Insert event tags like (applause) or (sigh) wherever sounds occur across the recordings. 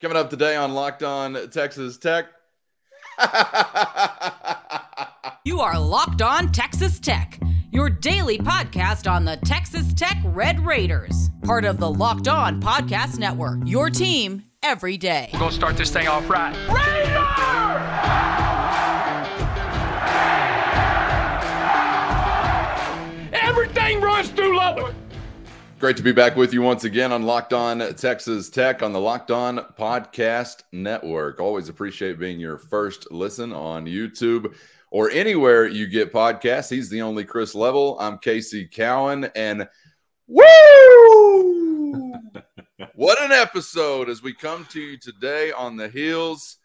Coming up today on Locked On Texas Tech. (laughs) you are Locked On Texas Tech, your daily podcast on the Texas Tech Red Raiders, part of the Locked On Podcast Network. Your team every day. We're going to start this thing off right. Raider! Great to be back with you once again on Locked On Texas Tech on the Locked On Podcast Network. Always appreciate being your first listen on YouTube or anywhere you get podcasts. He's the only Chris Level. I'm Casey Cowan, and woo! what an episode as we come to you today on the heels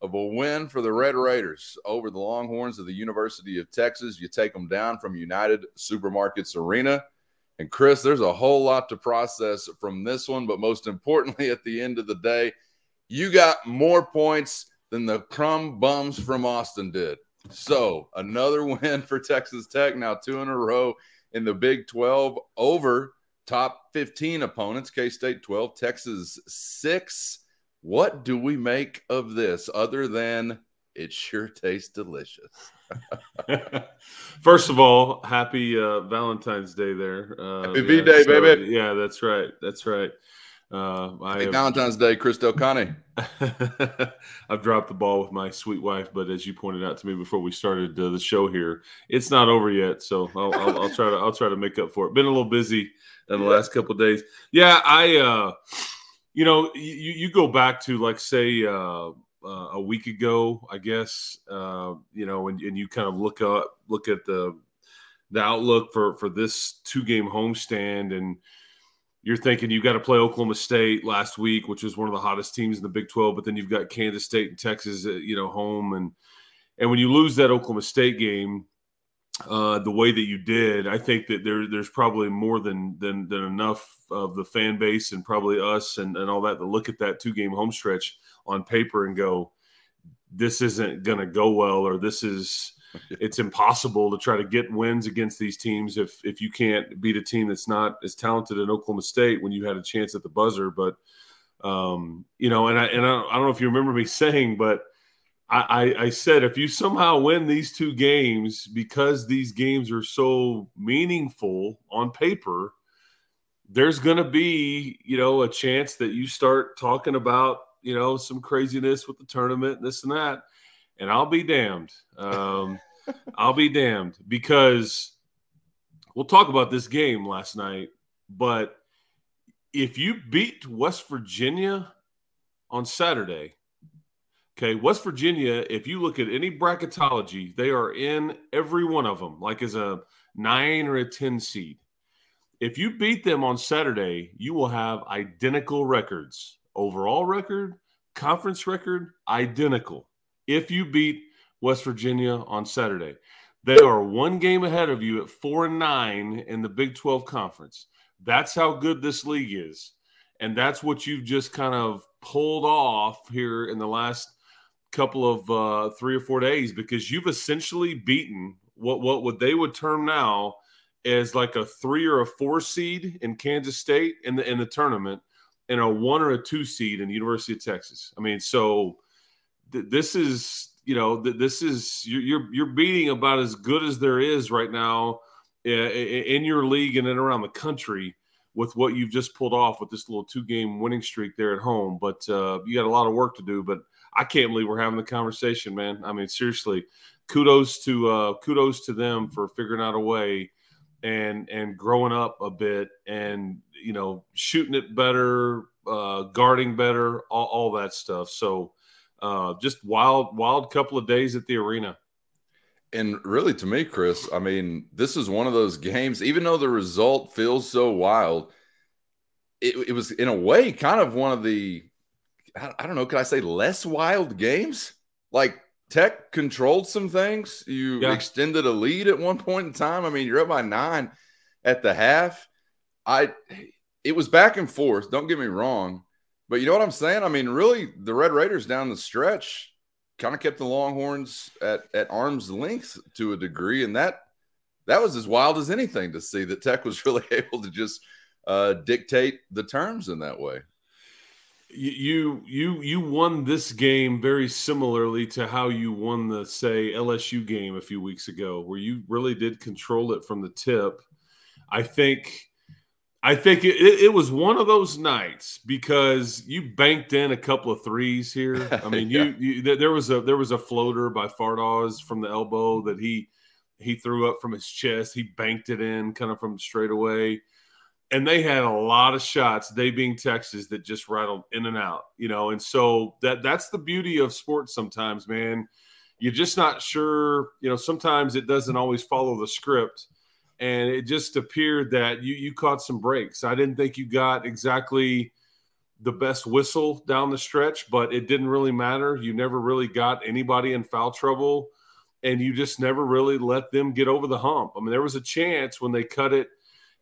of a win for the Red Raiders over the Longhorns of the University of Texas. You take them down from United Supermarkets Arena. And Chris, there's a whole lot to process from this one, but most importantly, at the end of the day, you got more points than the crumb bums from Austin did. So another (laughs) win for Texas Tech, now two in a row in the Big 12 over top 15 opponents, K State 12, Texas 6. What do we make of this other than it sure tastes delicious? (laughs) First of all, happy uh, Valentine's Day there. Uh, happy V Day, so, baby. Yeah, that's right. That's right. Uh, happy have, Valentine's Day, Chris Del. (laughs) I've dropped the ball with my sweet wife, but as you pointed out to me before we started uh, the show here, it's not over yet. So I'll, I'll, I'll, try to I'll try to make up for it. Been a little busy in the yeah. last couple days. Yeah, I uh, you know you you go back to like say uh, uh, a week ago, I guess. Uh, you know, and, and you kind of look up look at the the outlook for for this two game homestand, and you're thinking you've got to play Oklahoma State last week, which was one of the hottest teams in the Big 12, but then you've got Kansas State and Texas, uh, you know, home, and and when you lose that Oklahoma State game. Uh, the way that you did, I think that there there's probably more than than than enough of the fan base and probably us and, and all that to look at that two game home stretch on paper and go, this isn't going to go well, or this is (laughs) it's impossible to try to get wins against these teams if if you can't beat a team that's not as talented in Oklahoma State when you had a chance at the buzzer. But um, you know, and I and I, I don't know if you remember me (laughs) saying, but I, I, said if you somehow win these two games because these games are so meaningful on paper, there's going to be you know a chance that you start talking about you know, some craziness with the tournament, and this and that. And I'll be damned. Um, (laughs) I'll be damned because we'll talk about this game last night. But if you beat West Virginia on Saturday, okay, West Virginia, if you look at any bracketology, they are in every one of them, like as a nine or a 10 seed. If you beat them on Saturday, you will have identical records overall record, conference record, identical. If you beat West Virginia on Saturday, they are one game ahead of you at four and nine in the Big 12 conference. That's how good this league is. And that's what you've just kind of pulled off here in the last couple of uh, three or four days because you've essentially beaten what, what, what they would term now as like a three or a four seed in Kansas State in the in the tournament and a one or a two seed in the University of Texas. I mean, so th- this is you know th- this is you're you're beating about as good as there is right now in, in your league and in around the country with what you've just pulled off with this little two game winning streak there at home. But uh, you got a lot of work to do. But I can't believe we're having the conversation, man. I mean, seriously, kudos to uh, kudos to them for figuring out a way and and growing up a bit and you know shooting it better uh, guarding better all, all, that stuff so uh, just wild wild couple of days at the arena and really to me chris i mean this is one of those games even though the result feels so wild it, it was in a way kind of one of the I, don't know could i say less wild games like Tech controlled some things. You yeah. extended a lead at one point in time. I mean, you're up by nine at the half. I it was back and forth. Don't get me wrong, but you know what I'm saying. I mean, really, the Red Raiders down the stretch kind of kept the Longhorns at at arm's length to a degree, and that that was as wild as anything to see that Tech was (laughs) really able to just uh, dictate the terms in that way. You you you won this game very similarly to how you won the say LSU game a few weeks ago, where you really did control it from the tip. I think. I think it, it, was one of those nights because you banked in a couple of threes here. (laughs) I mean, yeah. you, you, there was a there was a floater by Fardaws from the elbow that he he threw up from his chest. He banked it in kind of from straight away and they had a lot of shots they being texas that just rattled in and out you know and so that that's the beauty of sports sometimes man. You're just not sure you know sometimes it doesn't always follow the script and it just appeared that you you caught some breaks. I didn't think you got exactly the best whistle down the stretch but it didn't really matter. You never really got anybody in foul trouble and you just never really let them get over the hump. I mean there was a chance when they cut it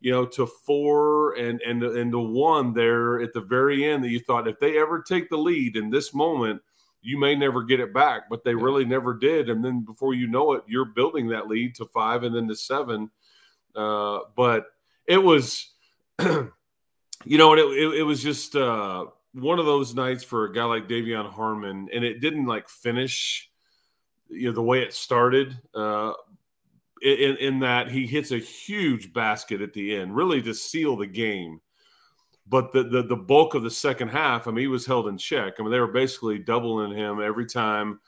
you know, to four and and and the one there at the very end that you thought if they ever take the lead in this moment, you may never get it back, but they really never did. And then before you know it, you're building that lead to five and then to seven. Uh, but it was, (clears throat) you know, and it, it, it was just uh, one of those nights for a guy like De'Vion Harmon, and it didn't like finish, you know, the way it started. Uh, in, in that he hits a huge basket at the end, really to seal the game. But the, the the bulk of the second half, I mean, he was held in check. I mean, they were basically doubling him every time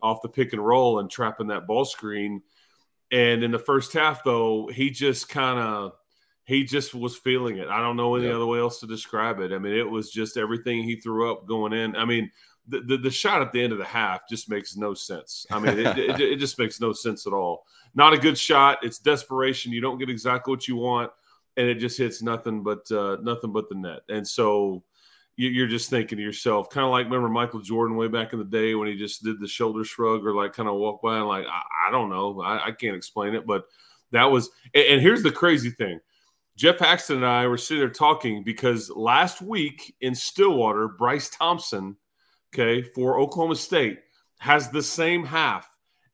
off the pick and roll and trapping that ball screen. And in the first half, though, he just kind of he just was feeling it. I don't know any other way else to describe it. I mean, it was just everything he threw up going in. I mean, the, the, shot at the end of the half just makes no sense. I mean, it, it, it, just makes no sense at all. Not a good shot. It's desperation. You don't get exactly what you want, and it just hits nothing but uh, nothing but the net. And so you, are just thinking to yourself, kind of like remember Michael Jordan way back in the day when he just did the shoulder shrug or like kind of walk by and like I, I don't know, I, I, can't explain it, but that was. And, and here's the crazy thing. Geoff Haxton and I were sitting there talking because last week in Stillwater, Bryce Thompson – okay, for Oklahoma State has the same half.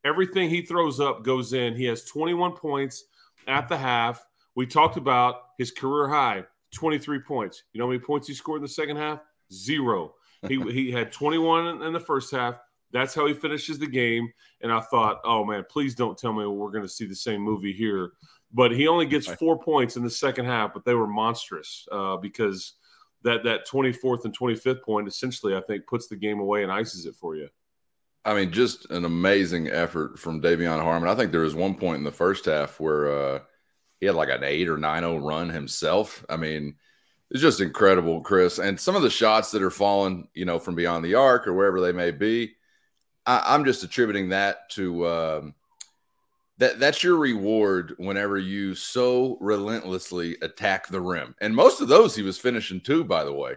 Everything he throws up goes in. He has 21 points at the half. We talked about his career high, 23 points. You know how many points he scored in the second half? Zero. He, he had 21 in the first half. That's how he finishes the game. And I thought, oh man, please don't tell me we're going to see the same movie here. But he only gets four points in the second half, but they were monstrous uh, because – that that 24th and 25th point essentially, I think, puts the game away and ices it for you. I mean, just an amazing effort from De'Vion Harmon. I think there was one point in the first half where uh, he had like an eight or 9 0 run himself. I mean, it's just incredible, Chris. And some of the shots that are falling, you know, from beyond the arc or wherever they may be, I, am just attributing that to um, that that's your reward whenever you so relentlessly attack the rim. And most of those he was finishing too, by the way.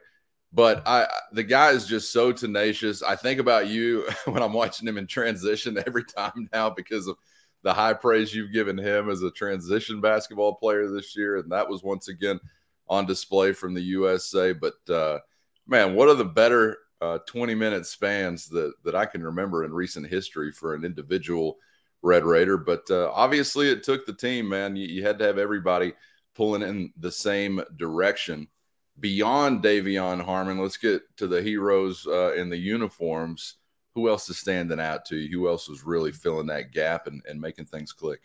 But I the guy is just so tenacious. I think about you (laughs) when I'm watching him in transition (laughs) every time now because of the high praise you've given him as a transition basketball player this year. And that was once again on display from the USA. But uh, man, what are the better uh, 20 minute spans that, that I can remember in recent history for an individual Red Raider. But uh, obviously, it took the team, man. You, you, had to have everybody pulling in the same direction. Beyond De'Vion Harmon, let's get to the heroes uh, in the uniforms. Who else is standing out to you? Who else is really filling that gap and, and making things click?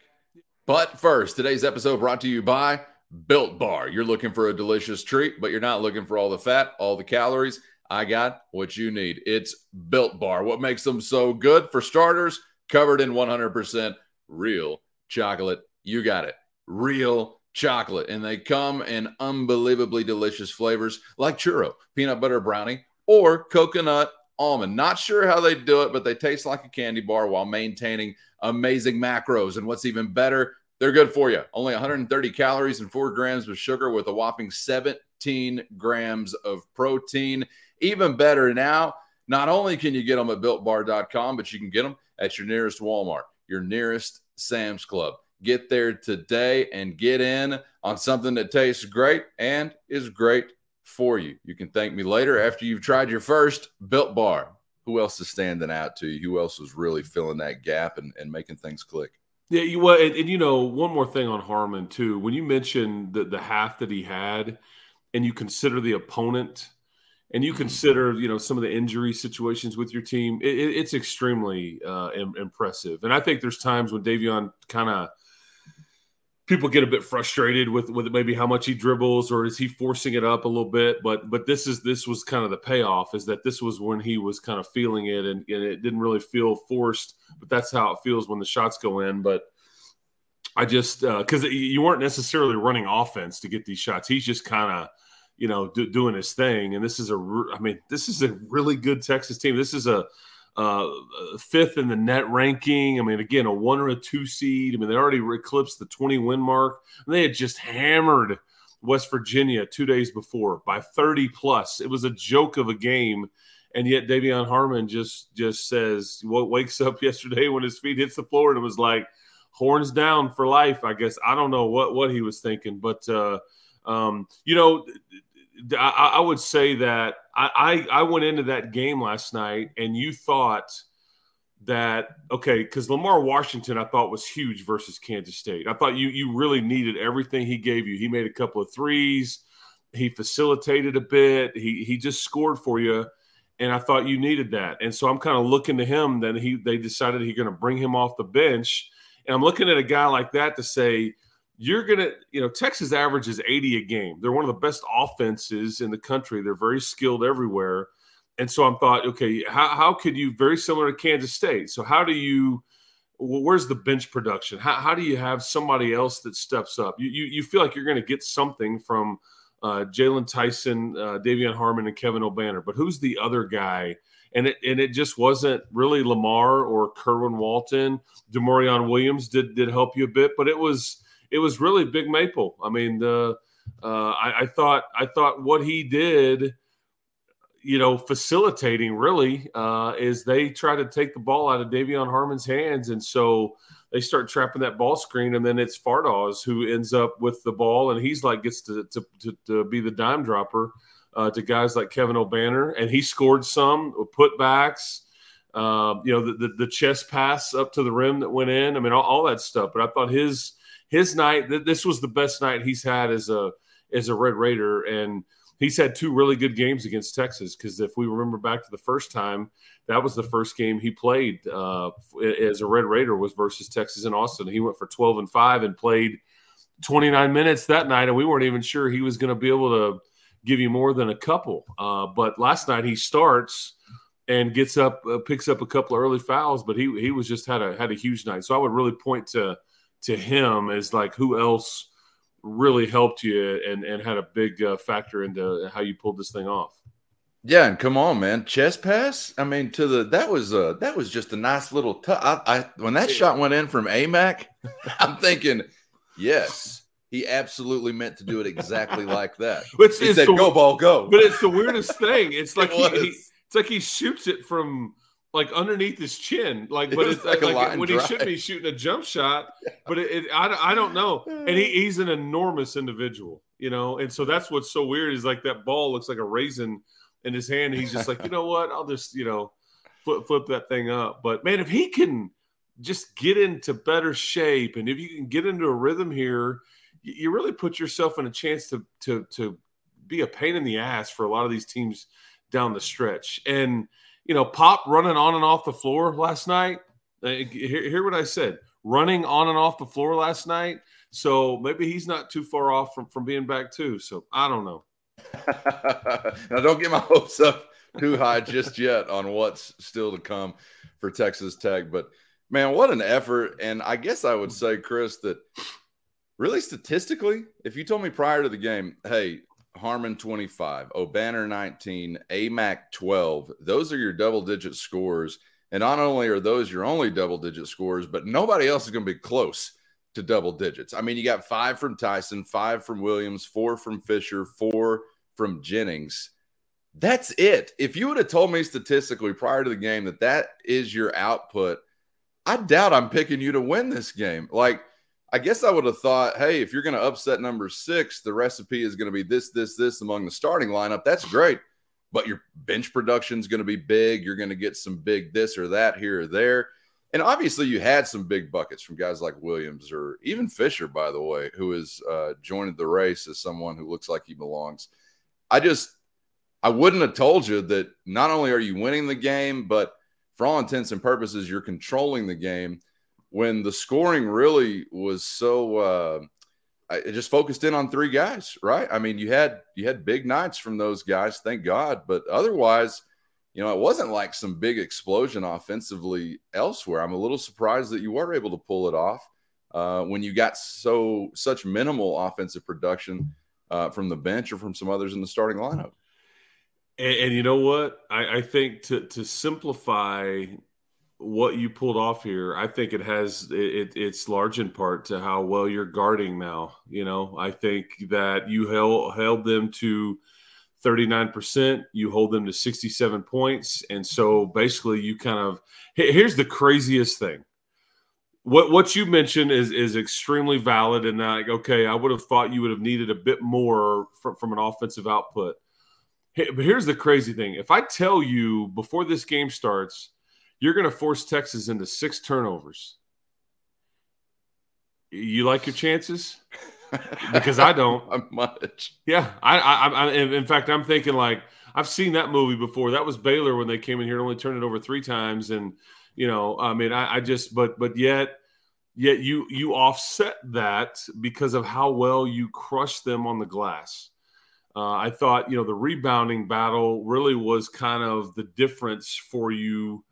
But first, today's episode brought to you by Built Bar. You're looking for a delicious treat, but you're not looking for all the fat, all the calories. I got what you need. It's Built Bar. What makes them so good? For starters, covered in 100% real chocolate. You got it. Real chocolate. And they come in unbelievably delicious flavors like churro, peanut butter brownie, or coconut almond. Not sure how they do it, but they taste like a candy bar while maintaining amazing macros. And what's even better, they're good for you. Only 130 calories and four grams of sugar with a whopping 17 grams of protein. Even better now, not only can you get them at builtbar.com, but you can get them at your nearest Walmart, your nearest Sam's Club. Get there today and get in on something that tastes great and is great for you. You can thank me later after you've tried your first Built Bar. Who else is standing out to you? Who else is really filling that gap and, and making things click? Yeah, you well, and, and, you know, one more thing on Harmon too. When you mentioned the the half that he had, and you consider the opponent and you consider you know some of the injury situations with your team, it, it's extremely uh, Im- impressive. And I think there's times when De'Vion kind of people get a bit frustrated with with maybe how much he dribbles or is he forcing it up a little bit. But but this is this was kind of the payoff is that this was when he was kind of feeling it and, and it didn't really feel forced but that's how it feels when the shots go in. But i just because uh, you weren't necessarily running offense to get these shots. He's just kind of you know do, doing his thing and this is a i mean this is a really good texas team this is a uh, fifth in the net ranking. I mean, again, a one or a two seed. I mean, they already eclipsed the 20 win mark. And They had just hammered West Virginia two days before by 30 plus. It was a joke of a game. And yet De'Vion Harmon just just says what wakes up (laughs) yesterday when his feet hits the floor and it was like horns down for life. I guess I don't know what what he was thinking, but uh, um, you know, I, I would say that I, I, I went into that game last night and you thought that okay because lamar washington i thought was huge versus kansas state. I thought you you really needed everything he gave you. He made a couple of threes. He facilitated a bit. He he just scored for you. And i thought you needed that. And so i'm kind of looking to him then he they decided he's going to bring him off the bench. And i'm looking at a guy like that to say you're going to, you know, Texas averages 80 a game. They're one of the best offenses in the country. They're very skilled everywhere. And so I'm thought, okay, how, how could you, very similar to Kansas State. So how do you, well, where's the bench production? How, how do you have somebody else that steps up? You, you, you feel like you're going to get something from uh, Jaylon Tyson, uh, De'Vion Harmon, and Kevin Obanor, but who's the other guy? And it and it just wasn't really Lamar or Kerwin Walton. D'Maurian Williams did did help you a bit, but it was it was really Big Maple. I mean, the uh, I, I, thought I thought what he did, you know, facilitating really uh, is they try to take the ball out of De'Vion Harmon's hands, and so they start trapping that ball screen, and then it's Fardaws who ends up with the ball, and he's like gets to to, to, to be the dime dropper uh, to guys like Kevin Obanor, and he scored some putbacks. Uh, you know, the, the, the chest pass up to the rim that went in. I mean, all, all that stuff. But I thought his his night this was the best night he's had as a as a Red Raider, and he's had two really good games against Texas. Because if we remember back to the first time, that was the first game he played uh, as a Red Raider was versus Texas in Austin. He went for twelve and five and played twenty nine minutes that night, and we weren't even sure he was going to be able to give you more than a couple. Uh, but last night he starts and gets up, uh, picks up a couple of early fouls, but he he was just had a had a huge night. So I would really point to to him is like who else really helped you and and had a big uh, factor into how you pulled this thing off. Yeah, and come on, man, chest pass. I mean, to the that was uh that was just a nice little. T- I, I when that shot went in from Aimaq, I'm thinking, yes, he absolutely meant to do it exactly (laughs) like that. But he said, the, "Go ball, go." But it's the weirdest thing. It's (laughs) like it he, he, it's like he shoots it from like underneath his chin, like (laughs) it but it's like, like when drive. he should be shooting a jump shot, (laughs) but it, it I, I don't know. And he, he's an enormous individual, you know, and so that's what's so weird is like that ball looks like a raisin in his hand. he's just like, you know what, I'll just you know flip flip that thing up. But man, if he can just get into better shape, and if you can get into a rhythm here, you really put yourself in a chance to to to be a pain in the ass for a lot of these teams down the stretch and you know, Pop running on and off the floor last night. Uh, hear, hear what I said. Running on and off the floor last night. So maybe he's not too far off from, from being back too. So I don't know. (laughs) now don't get my (laughs) hopes up too high just yet on what's still to come for Texas Tech. But man, what an effort. And I guess I would say, Chris, that really statistically, if you told me prior to the game, hey, Harmon 25, Obanor 19, Aimaq 12. Those are your double digit scores. And not only are those your only double digit scores, but nobody else is going to be close to double digits. I mean, you got five from Tyson, five from Williams, four from Fisher, four from Jennings. That's it. If you would have told me statistically prior to the game that that is your output, I doubt I'm picking you to win this game. Like, I guess I would have thought, hey, if you're going to upset number six, the recipe is going to be this, this, this among the starting lineup. That's great. But your bench production is going to be big. You're going to get some big this or that here or there. And obviously, you had some big buckets from guys like Williams or even Fisher, by the way, who has uh, joined the race as someone who looks like he belongs. I just, I wouldn't have told you that not only are you winning the game, but for all intents and purposes, you're controlling the game when the scoring really was so uh, it just focused in on three guys, right? I mean, you had you had big nights from those guys, thank God, but otherwise, you know, it wasn't like some big explosion offensively elsewhere. I'm a little surprised that you were able to pull it off uh, when you got so such minimal offensive production uh, from the bench or from some others in the starting lineup. And, and you know what? I, I think to to simplify what you pulled off here, I think it has it, it's large in part to how well you're guarding now. You know, I think that you held held them to 39%, you hold them to 67 points, and so basically you kind of here's the craziest thing. What what you mentioned is is extremely valid and like okay, I would have thought you would have needed a bit more from, from an offensive output. But here's the crazy thing. If I tell you before this game starts you're going to force Texas into six turnovers. You like your chances? because I don't. (laughs) much. Yeah, I, I, I, in fact, I'm thinking like I've seen that movie before. That was Baylor when they came in here and only turned it over three times, and you know, I mean, I, I just, but, but yet, yet you you offset that because of how well you crush them on the glass. Uh, I thought, you know, the rebounding battle really was kind of the difference for you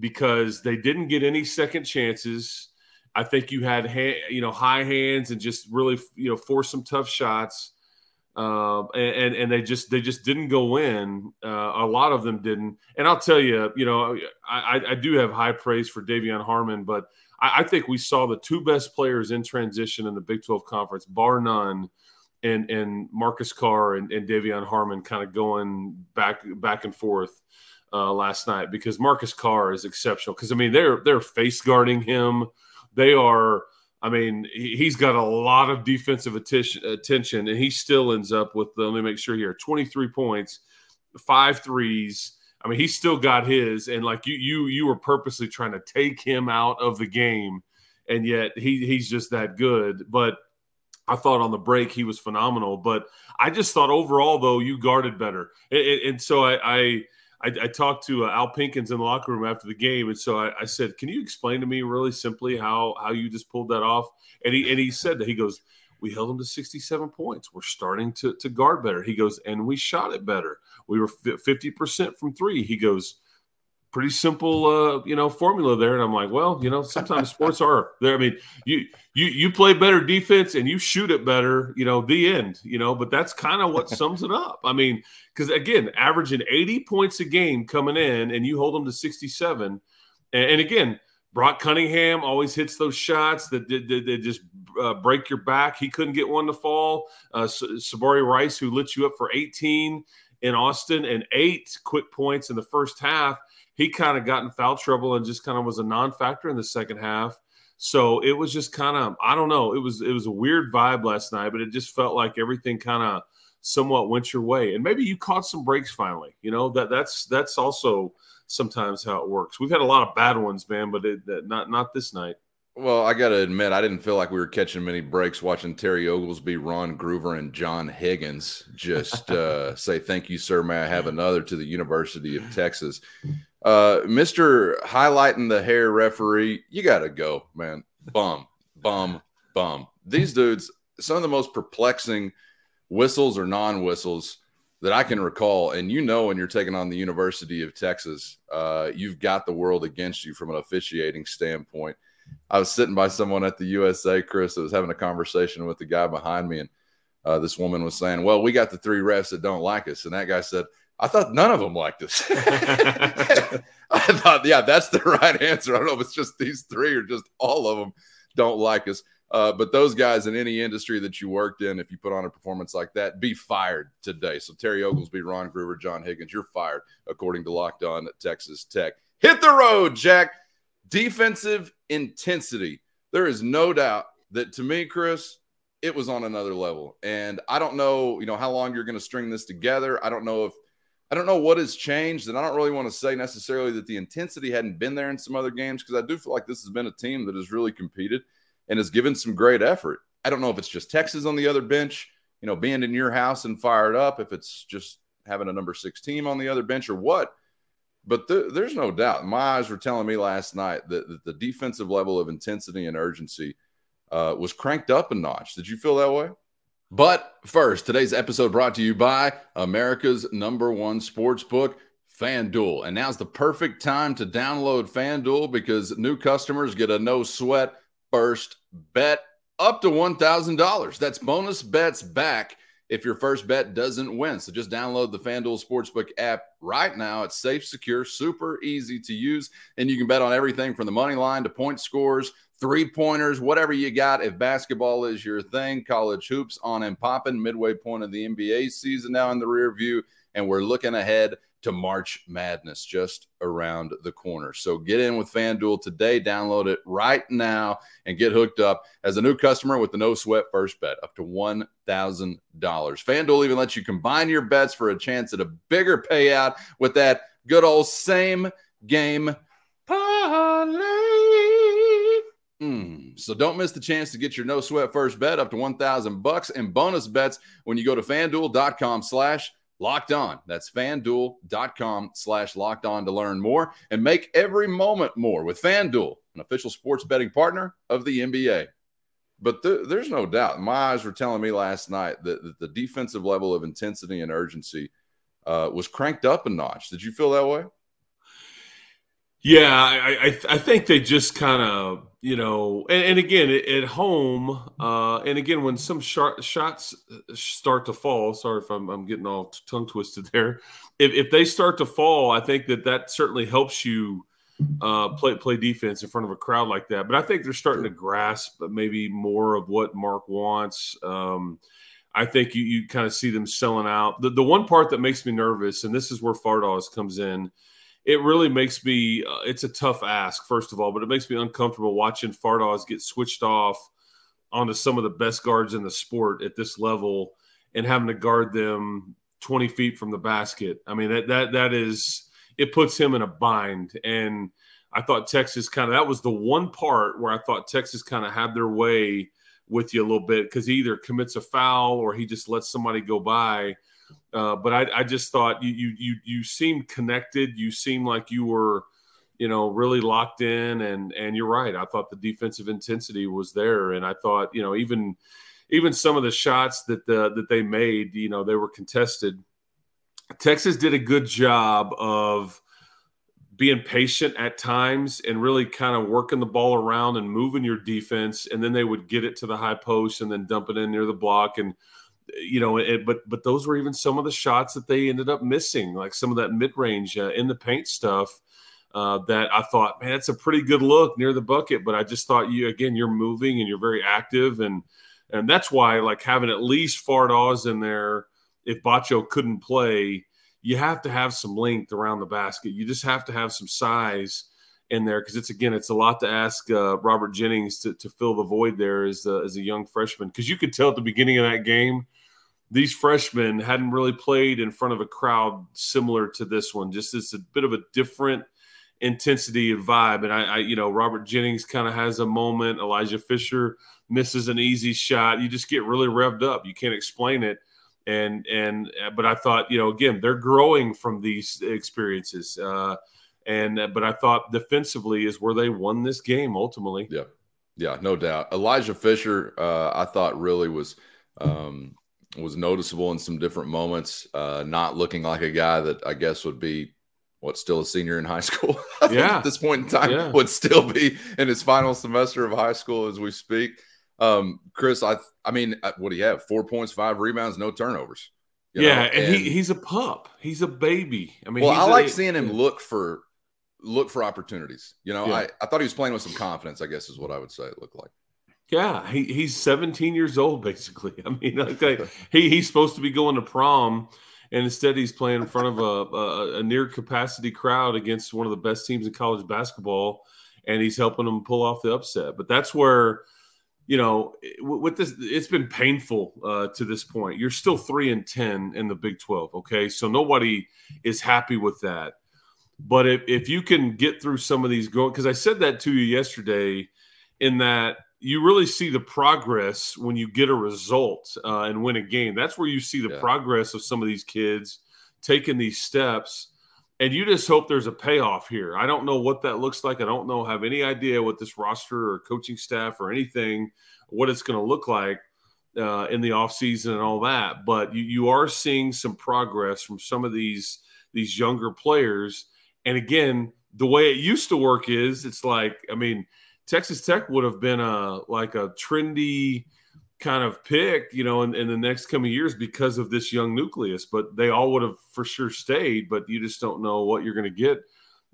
because they didn't get any second chances. I think you had you know high hands and just really you know force some tough shots, uh, and and they just they just didn't go in. Uh, a lot of them didn't, and I'll tell you, you know, I, I do have high praise for De'Vion Harmon, but I, I think we saw the two best players in transition in the Big Twelve conference, bar none and and Marcus Carr and, and De'Vion Harmon kind of going back back and forth uh, last night because Marcus Carr is exceptional. Because I mean, they're they're face guarding him. They are. I mean, he's got a lot of defensive attention, attention, and he still ends up with. Let me make sure here: twenty three points, five threes. I mean, he still got his, and like you, you, you were purposely trying to take him out of the game, and yet he he's just that good. But I thought on the break he was phenomenal. But I just thought overall, though, you guarded better, and, and so I, I I, I talked to uh, Al Pinkins in the locker room after the game, and so I, I, said, "Can you explain to me really simply how how you just pulled that off?" And he and he said that he goes, "We held them to 67 points. We're starting to to guard better." He goes, "And we shot it better. We were 50 percent from three. He goes, pretty simple uh, you know formula there. And i'm like well you know sometimes (laughs) sports are there i mean you you you play better defense and you shoot it better you know the end you know but that's kind of what (laughs) sums it up. I mean because again averaging 80 points a game coming in and you hold them to 67 and, and again brock cunningham always hits those shots that, that, that just uh, break your back. He couldn't get one to fall. Uh, Sir'Jabari Rice who lit you up for 18 in austin and eight quick points in the first half he kind of got in foul trouble and just kind of was a non-factor in the second half. So it was just kind of I don't know. It was it was a weird vibe last night, but it just felt like everything kind of somewhat went your way. And maybe you caught some breaks finally. You know that that's that's also sometimes how it works. We've had a lot of bad ones, man, but it, not not this night. Well, I got to admit, I didn't feel like we were catching many breaks watching Terry Oglesby, Ron Groover, and John Higgins just (laughs) uh, say, Thank you, sir. May I have another to the University of Texas? Uh, Mr. Highlighting the hair referee, you got to go, man. Bum, bum, bum. These dudes, some of the most perplexing whistles or non whistles that I can recall. And you know, when you're taking on the University of Texas, uh, you've got the world against you from an officiating standpoint. I was sitting by someone at the USA, Chris, that was having a conversation with the guy behind me, and uh, this woman was saying, "Well, we got the three refs that don't like us," and that guy said, "I thought none of them liked us." (laughs) (laughs) I thought, yeah, that's the (laughs) right answer. I don't know if it's just these three or just all of them don't like us. Uh, but those guys in any industry that you worked in, if you put on a performance like that, be fired today. So Terry Oglesby, Ron Groover, John Higgins, you're fired, according to Locked On at Texas Tech. Hit the road, Jack. Defensive intensity. There is no doubt that to me, Chris, it was on another level. And I don't know, you know, how long you're going to string this together. I don't know if I don't know what has changed, and I don't really want to say necessarily that the intensity hadn't been there in some other games because I do feel like this has been a team that has really competed and has given some great effort. I don't know if it's just Texas on the other bench, you know, being in your house and fired up, if it's just having a number six team on the other bench or what. But th- there's no doubt. My eyes were telling me last night that, that the defensive level of intensity and urgency uh, was cranked up a notch. Did you feel that way? But first, today's episode brought to you by America's number one sports book, FanDuel. And now's the perfect time to download FanDuel because new customers get a no sweat first bet up to $1,000. That's bonus bets back if your first bet doesn't win. So just download the FanDuel Sportsbook app right now. It's safe, secure, super easy to use, and you can bet on everything from the money line to point scores, three pointers, whatever you got. If basketball is your thing, college hoops on and popping, midway point of the NBA season now in the rear view, and we're looking ahead to March Madness just around the corner. So get in with FanDuel today. Download it right now and get hooked up as a new customer with the no sweat first bet up to $1,000. FanDuel even lets you combine your bets for a chance at a bigger payout with that good old same game parlay. Mm, so don't miss the chance to get your no sweat first bet up to 1000 bucks and bonus bets when you go to fanduel.com slash Locked On. That's fanduel.com slash locked on to learn more and make every moment more with FanDuel, an official sports betting partner of the NBA. But th- there's no doubt. My eyes were telling me last night that, that the defensive level of intensity and urgency uh, was cranked up a notch. Did you feel that way? Yeah, I, I, I think they just kind of, you know, and, and, again at home, uh, and again when some shot, shots start to fall. Sorry if I'm, I'm getting all tongue twisted (laughs) there. If, if they start to fall, I think that that certainly helps you uh, play play defense in front of a crowd like that. But I think they're starting to grasp maybe more of what Mark wants. Um, I think you, you kind of see them selling out. The, the one part that makes me nervous, and this is where Fardaws comes in it really makes me uh, it's a tough ask first of all but it makes me uncomfortable watching fardaws get switched off onto some of the best guards in the sport at this level and having to guard them 20 feet from the basket. I mean that that that is it puts him in a bind. And i thought texas kind of that was the one part where i thought texas kind of had their way with you a little bit because he either commits a foul or he just lets somebody go by uh, but I, I, just thought you, you you you seemed connected. You seemed like you were, you know, really locked in. And and you're right. I thought the defensive intensity was there, and I thought you know even even some of the shots that the, that they made, you know, they were contested. Texas did a good job of being patient at times and really kind of working the ball around and moving your defense, and then they would get it to the high post and then dump it in near the block and you know, it, but but those were even some of the shots that they ended up missing, like some of that mid range uh, in the paint stuff. Uh, that I thought, man, it's a pretty good look near the bucket. But I just thought you again, you're moving and you're very active, and and that's why like having at least Fardaws in there. If Batcho couldn't play, you have to have some length around the basket. You just have to have some size in there because it's again, it's a lot to ask uh, Robert Jennings to, to fill the void there as a, as a young freshman because you could tell at the beginning of that game these freshmen hadn't really played in front of a crowd similar to this one. Just it's a bit of a different intensity and vibe. And I, I you know, Robert Jennings kind of has a moment. Elijah Fisher misses an easy shot. You just get really revved up. You can't explain it. And and but I thought, you know, again, they're growing from these experiences. Uh, and but I thought defensively is where they won this game ultimately. Yeah, yeah, no doubt. Elijah Fisher, uh, I thought really was. Um, was noticeable in some different moments. Uh, not looking like a guy that I guess would be what still a senior in high school. (laughs) yeah, at this point in time yeah. would still be in his final semester of high school as we speak. Um, Chris, I I mean, uh, what do you have? Four points, five rebounds, no turnovers. yeah, know? and, and he, he's a pup. He's a baby. I mean, well, I like a, seeing him look for look for opportunities. You know, yeah. I, I thought he was playing with some confidence. I guess is what I would say it looked like. Yeah, he, he's 17 years old, basically. (laughs) I mean, okay, (laughs) he, he's supposed to be going to prom, and instead he's playing in front of (laughs) a, a, a, near capacity crowd against one of the best teams in college basketball, and he's helping them pull off the upset. But that's where, you know, with this, it's been painful uh, to this point. You're still three and 10 in the Big 12, okay? So nobody is happy with that. But if, if you can get through some of these, going, because I said that to you yesterday, in that you really see the progress when you get a result uh, and win a game. That's where you see the yeah. progress of some of these kids. taking these steps and you just hope there's a payoff here. I don't know what that looks like. I don't know have any idea what this roster or coaching staff or anything what it's going to look like uh, in the offseason and all that. But you, you are seeing some progress from some of these these younger players. And again, the way it used to work is it's like I mean, Texas Tech would have been a like a trendy kind of pick, you know, in, in, the next coming years because of this young nucleus. But they all would have for sure stayed, but you just don't know what you're going to get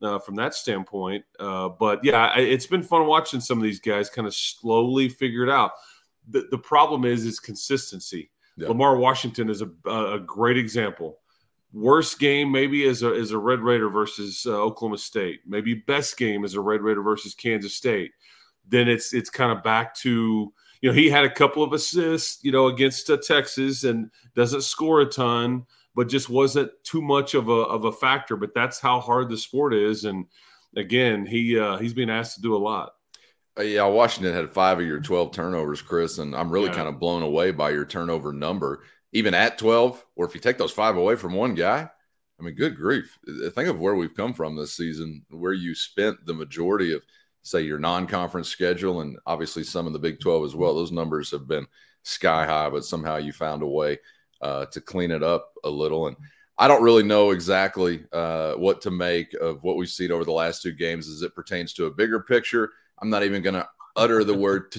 uh, from that standpoint. Uh, but yeah, I, it's been fun watching some of these guys kind of slowly figure it out. The, the problem is is consistency. Yeah. Lamar Washington is a, a great example. Worst game maybe is a is a Red Raider versus uh, Oklahoma State. Maybe best game is a Red Raider versus Kansas State. Then it's it's kind of back to you know, he had a couple of assists, you know, against uh, Texas and doesn't score a ton, but just wasn't too much of a of a factor. But that's how hard the sport is, and again, he uh, he's being asked to do a lot. Uh, yeah, Washington had five of your twelve turnovers, Chris, and I'm really yeah. kind of blown away by your turnover number, even at twelve. Or if you take those five away from one guy, I mean, good grief! Think of where we've come from this season, where you spent the majority of say your non-conference schedule and obviously some of the Big 12 as well. Those numbers have been sky high, but somehow you found a way uh, to clean it up a little. And I don't really know exactly uh, what to make of what we've seen over the last two games as it pertains to a bigger picture. I'm not even going to utter the word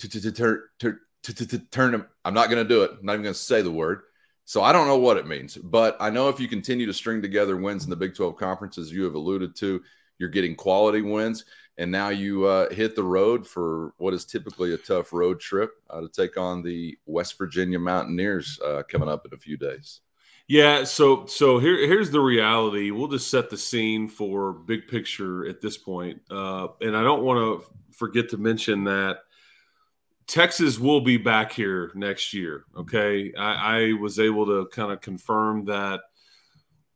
(laughs) to turn. Them, I'm not going to do it. I'm not even going to say the word. So I don't know what it means, but I know if you continue to string together wins in the Big 12 conferences, you have alluded to, you're getting quality wins and now you uh, hit the road for what is typically a tough road trip uh, to take on the West Virginia Mountaineers uh, coming up in a few days. Yeah, so so here here's the reality. We'll just set the scene for big picture at this point, uh, and I don't want to forget to mention that Texas will be back here next year. Okay, I, I was able to kind of confirm that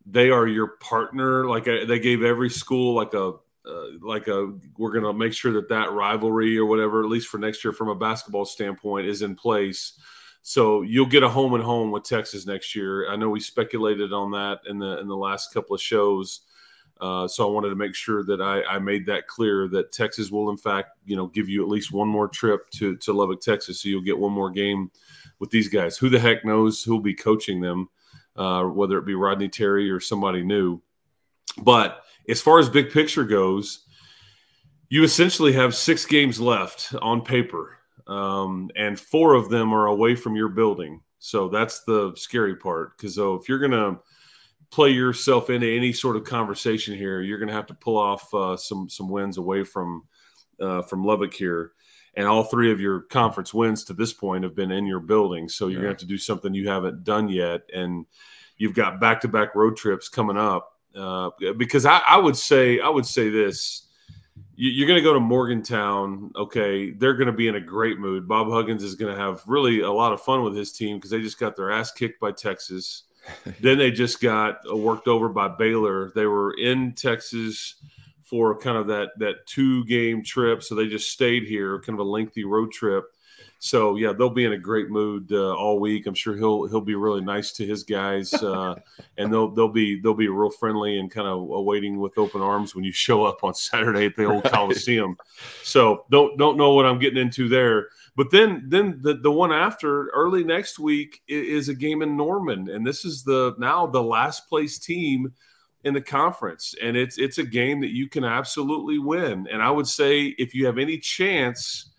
they are your partner. Like I, they gave every school like a uh, like a we're going to make sure that that rivalry or whatever at least for next year from a basketball standpoint is in place so you'll get a home and home with texas next year i know we speculated on that in the in the last couple of shows uh, so i wanted to make sure that I, I made that clear that texas will in fact you know give you at least one more trip to to lubbock texas so you'll get one more game with these guys who the heck knows who'll be coaching them uh, whether it be rodney terry or somebody new but as far as big picture goes, you essentially have six games left on paper, um, and four of them are away from your building. So that's the scary part. Because so if you're to play yourself into any sort of conversation here, you're going to have to pull off uh, some some wins away from uh, from Lubbock here. And all three of your conference wins to this point have been in your building. So you're yeah. going to have to do something you haven't done yet. And you've got back to back road trips coming up uh, because I, I, would say I would say this: you, are going to go to Morgantown. Okay, they're going to be in a great mood. Bob Huggins is going to have really a lot of fun with his team because they just got their ass kicked by Texas. Then they just got uh, worked over by Baylor. They were in Texas for kind of that that two game trip, so they just stayed here, kind of a lengthy road trip so yeah, they'll be in a great mood uh, all week. I'm sure he'll he'll be really nice to his guys, uh, (laughs) and they'll they'll be they'll be real friendly and kind of awaiting with open arms when you show up on (laughs) Saturday at the old right. Coliseum. So don't don't know what I'm getting into there. But then then the the one after early next week is a game in Norman, and this is the now the last place team in the conference, and it's it's a game that you can absolutely win. And I would say if you have any chance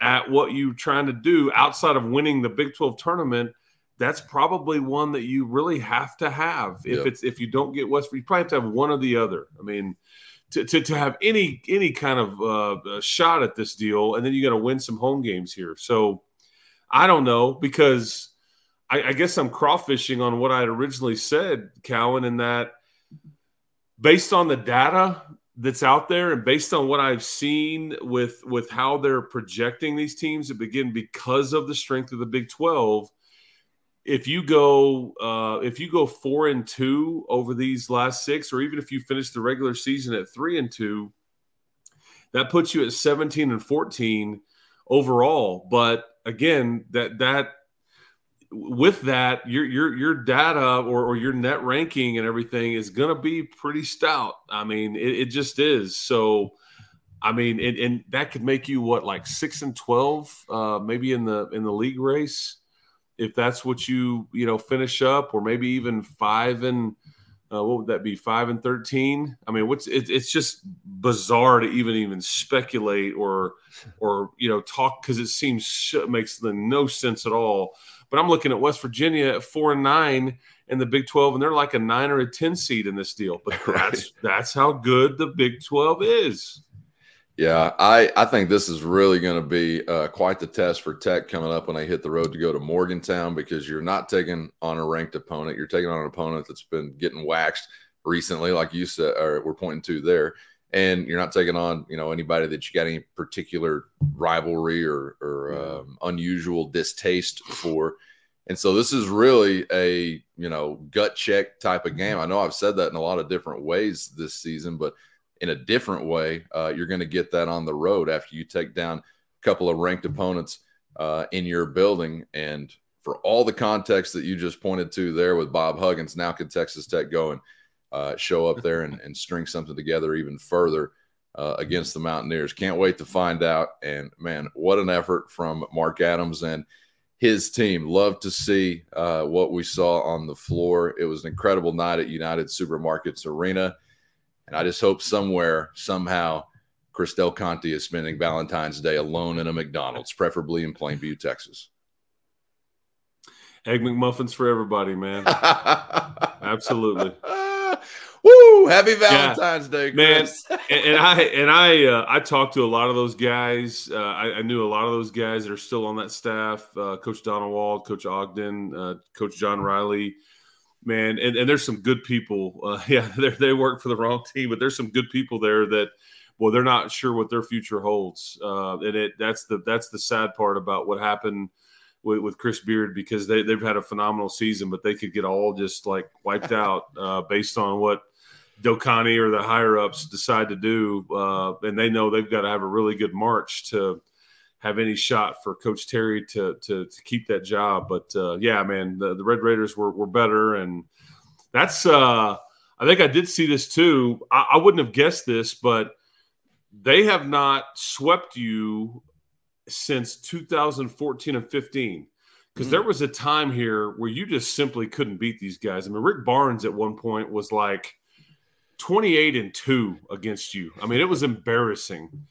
at what you're trying to do outside of winning the Big 12 tournament, that's probably one that you really have to have. If yep. it's if you don't get West, you probably have to have one or the other. I mean, to, to, to have any any kind of uh, shot at this deal, and then you got to win some home games here. So I don't know because I, I guess I'm crawfishing on what I had originally said, Cowan, in that based on the data that's out there and based on what I've seen with with how they're projecting these teams to begin because of the strength of the Big 12 if you go uh, if you go 4 and 2 over these last 6 or even if you finish the regular season at 3 and 2 that puts you at 17 and 14 overall. But again that that with that, your your your data or, or your net ranking and everything is going to be pretty stout. I mean, it, it just is. So, I mean, and, and, that could make you what like six and twelve, uh, maybe in the in the league race, if that's what you you know finish up, or maybe even five and uh, what would that be? Five and thirteen. I mean, what's it, it's just bizarre to even even speculate or or you know talk because it seems makes no sense at all. But I'm looking at West Virginia at four and nine in the Big Twelve, and they're like a nine or a ten seed in this deal. But (laughs) that's that's how good the Big Twelve is. Yeah, I, I think this is really going to be uh, quite the test for Tech coming up when they hit the road to go to Morgantown because you're not taking on a ranked opponent. You're taking on an opponent that's been getting waxed recently, like you said, or we're pointing to there. And you're not taking on, you know, anybody that you got any particular rivalry or, or um, unusual distaste for. And so this is really a, you know, gut check type of game. I know I've said that in a lot of different ways this season, but – in a different way, uh, you're going to get that on the road after you take down a couple of ranked opponents uh, in your building. And for all the context that you just pointed to there with Bob Huggins, now can Texas Tech go and uh, show up there and, and, string something together even further uh, against the Mountaineers? Can't wait to find out. And man, what an effort from Mark Adams and his team. Love to see uh, what we saw on the floor. It was an incredible night at United Supermarkets Arena. And I just hope somewhere, somehow, Chris Conte is spending Valentine's Day alone in a McDonald's, preferably in Plainview, Texas. Egg McMuffins for everybody, man. (laughs) Absolutely. Woo! Happy Valentine's yeah, Day, Chris. man. (laughs) and, and, I and I uh, I talked to a lot of those guys. Uh, I, I, knew a lot of those guys that are still on that staff. Uh, Coach Donewald, Coach Ogden, uh, Coach John Riley man, and, and there's some good people. (laughs) Uh, yeah, (laughs) they work for the wrong team, but there's some good people there that, well, they're not sure what their future holds, uh, and it that's the that's the sad part about what happened with, with Chris Beard because they they've had a phenomenal season, but they could get all just like wiped out uh, based on what Conte or the higher ups decide to do, uh, and they know they've got to have a really good March to have any shot for Coach Terry to to, to keep that job. But uh, yeah, man, the, the Red Raiders were, were better, and that's uh, I think I did see this too. I, I wouldn't have guessed this, but they have not swept you since 2014 and 15 because mm. there was a time here where you just simply couldn't beat these guys. I mean, Rick Barnes at one point was like 28 and 2 against you. I mean, it was embarrassing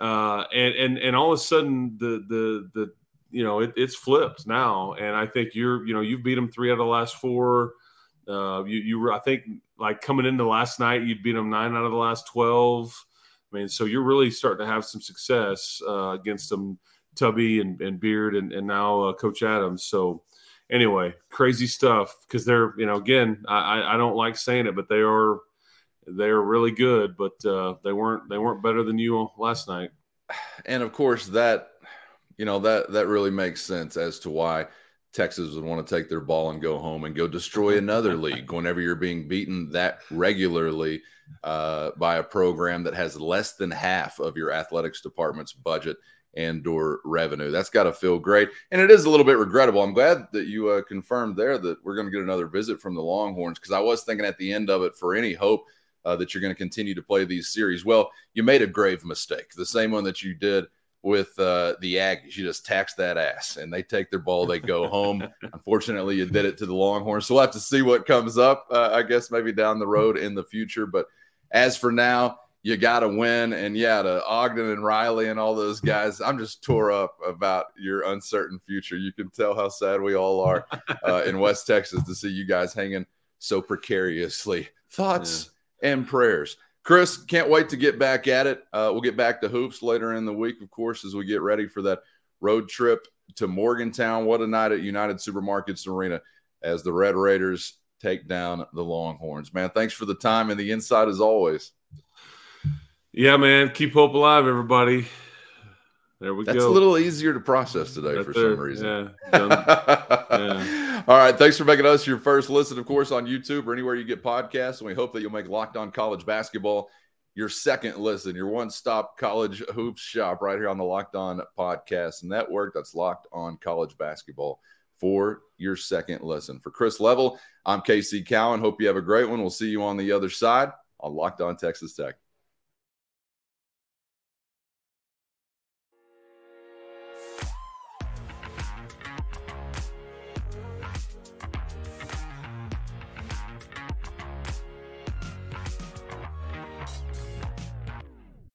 uh, and and and all of a sudden the the the you know it, it's flipped now, and I think you're you know you've beat them three out of the last four. Uh, you you were I think like coming into last night you'd beat them nine out of the last twelve. I mean, so you're really starting to have some success uh, against them, Tubby and, and Beard, and, and now uh, Coach Adams. So anyway, crazy stuff because they're you know again I, I don't like saying it, but they are they're really good, but uh, they weren't they weren't better than you last night. And of course, that you know that that really makes sense as to why Texas would want to take their ball and go home and go destroy another (laughs) league whenever you're being beaten that regularly uh, by a program that has less than half of your athletics department's budget and or revenue. That's got to feel great. And it is a little bit regrettable. I'm glad that you uh, confirmed there that we're going to get another visit from the Longhorns because I was thinking at the end of it for any hope – uh, that you're going to continue to play these series. Well, you made a grave mistake, the same one that you did with uh, the Aggies. You just tax that ass, and they take their ball, they go (laughs) home. Unfortunately, you did it to the Longhorns, so we'll have to see what comes up. Uh, I guess maybe down the road in the future. But as for now, you got to win. And yeah, to Ogden and Riley and all those guys, I'm just tore up about your uncertain future. You can tell how sad we all are uh, in West Texas to see you guys hanging so precariously. Thoughts? Yeah and prayers. Chris, can't wait to get back at it. Uh, we'll get back to hoops later in the week, of course, as we get ready for that road trip to Morgantown. What a night at United Supermarkets Arena as the Red Raiders take down the Longhorns. Man, thanks for the time and the insight as always. Yeah, man. Keep hope alive, everybody. There we That's go. That's a little easier to process today right for there. some reason. Yeah. (laughs) yeah. All right. Thanks for making us your first listen, of course, on YouTube or anywhere you get podcasts. And we hope that you'll make Locked On College Basketball your second listen, your one stop college hoops shop right here on the Locked On Podcast Network. That's Locked On College Basketball for your second listen. For Chris Level, I'm KC Cowan. Hope you have a great one. We'll see you on the other side on Locked On Texas Tech.